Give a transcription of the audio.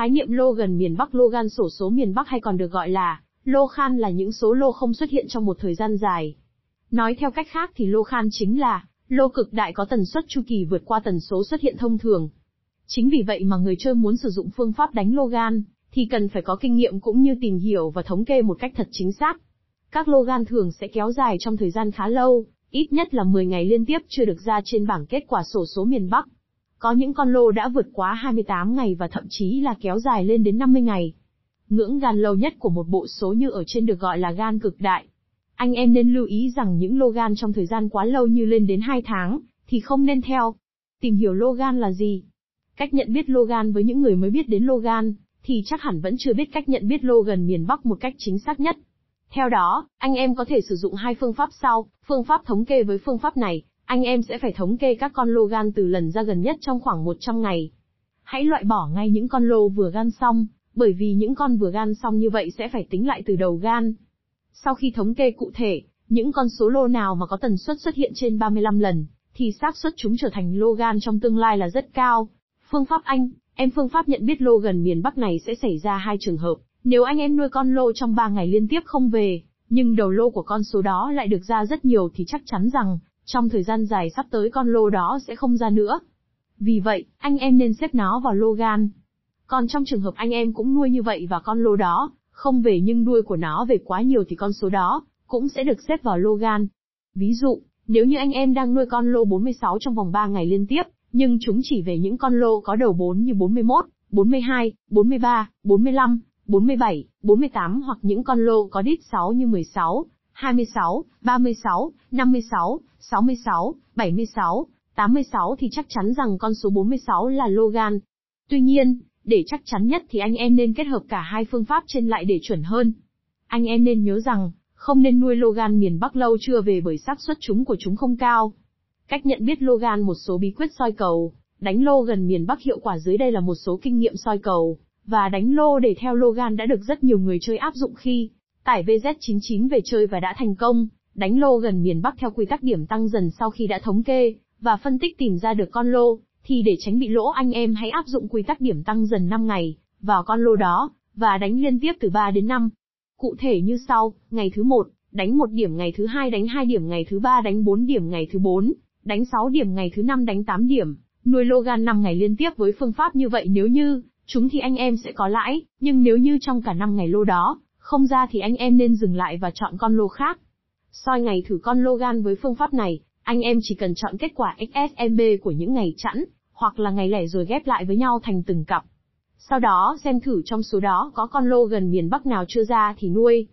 Khái niệm lô gần miền Bắc lô gan sổ số miền Bắc hay còn được gọi là lô khan là những số lô không xuất hiện trong một thời gian dài. Nói theo cách khác thì lô khan chính là lô cực đại có tần suất chu kỳ vượt qua tần số xuất hiện thông thường. Chính vì vậy mà người chơi muốn sử dụng phương pháp đánh lô gan, thì cần phải có kinh nghiệm cũng như tìm hiểu và thống kê một cách thật chính xác. Các lô gan thường sẽ kéo dài trong thời gian khá lâu, ít nhất là 10 ngày liên tiếp chưa được ra trên bảng kết quả sổ số miền Bắc. Có những con lô đã vượt quá 28 ngày và thậm chí là kéo dài lên đến 50 ngày. Ngưỡng gan lâu nhất của một bộ số như ở trên được gọi là gan cực đại. Anh em nên lưu ý rằng những lô gan trong thời gian quá lâu như lên đến 2 tháng, thì không nên theo. Tìm hiểu lô gan là gì? Cách nhận biết lô gan với những người mới biết đến lô gan, thì chắc hẳn vẫn chưa biết cách nhận biết lô gần miền Bắc một cách chính xác nhất. Theo đó, anh em có thể sử dụng hai phương pháp sau, phương pháp thống kê với phương pháp này, anh em sẽ phải thống kê các con lô gan từ lần ra gần nhất trong khoảng 100 ngày. Hãy loại bỏ ngay những con lô vừa gan xong, bởi vì những con vừa gan xong như vậy sẽ phải tính lại từ đầu gan. Sau khi thống kê cụ thể, những con số lô nào mà có tần suất xuất hiện trên 35 lần, thì xác suất chúng trở thành lô gan trong tương lai là rất cao. Phương pháp Anh, em phương pháp nhận biết lô gần miền Bắc này sẽ xảy ra hai trường hợp. Nếu anh em nuôi con lô trong 3 ngày liên tiếp không về, nhưng đầu lô của con số đó lại được ra rất nhiều thì chắc chắn rằng, trong thời gian dài sắp tới con lô đó sẽ không ra nữa. Vì vậy, anh em nên xếp nó vào lô gan. Còn trong trường hợp anh em cũng nuôi như vậy và con lô đó, không về nhưng đuôi của nó về quá nhiều thì con số đó, cũng sẽ được xếp vào lô gan. Ví dụ, nếu như anh em đang nuôi con lô 46 trong vòng 3 ngày liên tiếp, nhưng chúng chỉ về những con lô có đầu 4 như 41, 42, 43, 45, 47, 48 hoặc những con lô có đít 6 như 16, 26, 36, 56, 66, 76, 86 thì chắc chắn rằng con số 46 là logan. Tuy nhiên, để chắc chắn nhất thì anh em nên kết hợp cả hai phương pháp trên lại để chuẩn hơn. Anh em nên nhớ rằng, không nên nuôi logan miền Bắc lâu chưa về bởi xác suất chúng của chúng không cao. Cách nhận biết logan một số bí quyết soi cầu, đánh lô gần miền Bắc hiệu quả dưới đây là một số kinh nghiệm soi cầu, và đánh lô để theo logan đã được rất nhiều người chơi áp dụng khi tải VZ99 về chơi và đã thành công, đánh lô gần miền Bắc theo quy tắc điểm tăng dần sau khi đã thống kê, và phân tích tìm ra được con lô, thì để tránh bị lỗ anh em hãy áp dụng quy tắc điểm tăng dần 5 ngày, vào con lô đó, và đánh liên tiếp từ 3 đến 5. Cụ thể như sau, ngày thứ 1, đánh 1 điểm ngày thứ 2 đánh 2 điểm ngày thứ 3 đánh 4 điểm ngày thứ 4, đánh 6 điểm ngày thứ 5 đánh 8 điểm, nuôi lô gan 5 ngày liên tiếp với phương pháp như vậy nếu như, chúng thì anh em sẽ có lãi, nhưng nếu như trong cả 5 ngày lô đó, không ra thì anh em nên dừng lại và chọn con lô khác. Soi ngày thử con lô gan với phương pháp này, anh em chỉ cần chọn kết quả XSMB của những ngày chẵn, hoặc là ngày lẻ rồi ghép lại với nhau thành từng cặp. Sau đó xem thử trong số đó có con lô gần miền Bắc nào chưa ra thì nuôi.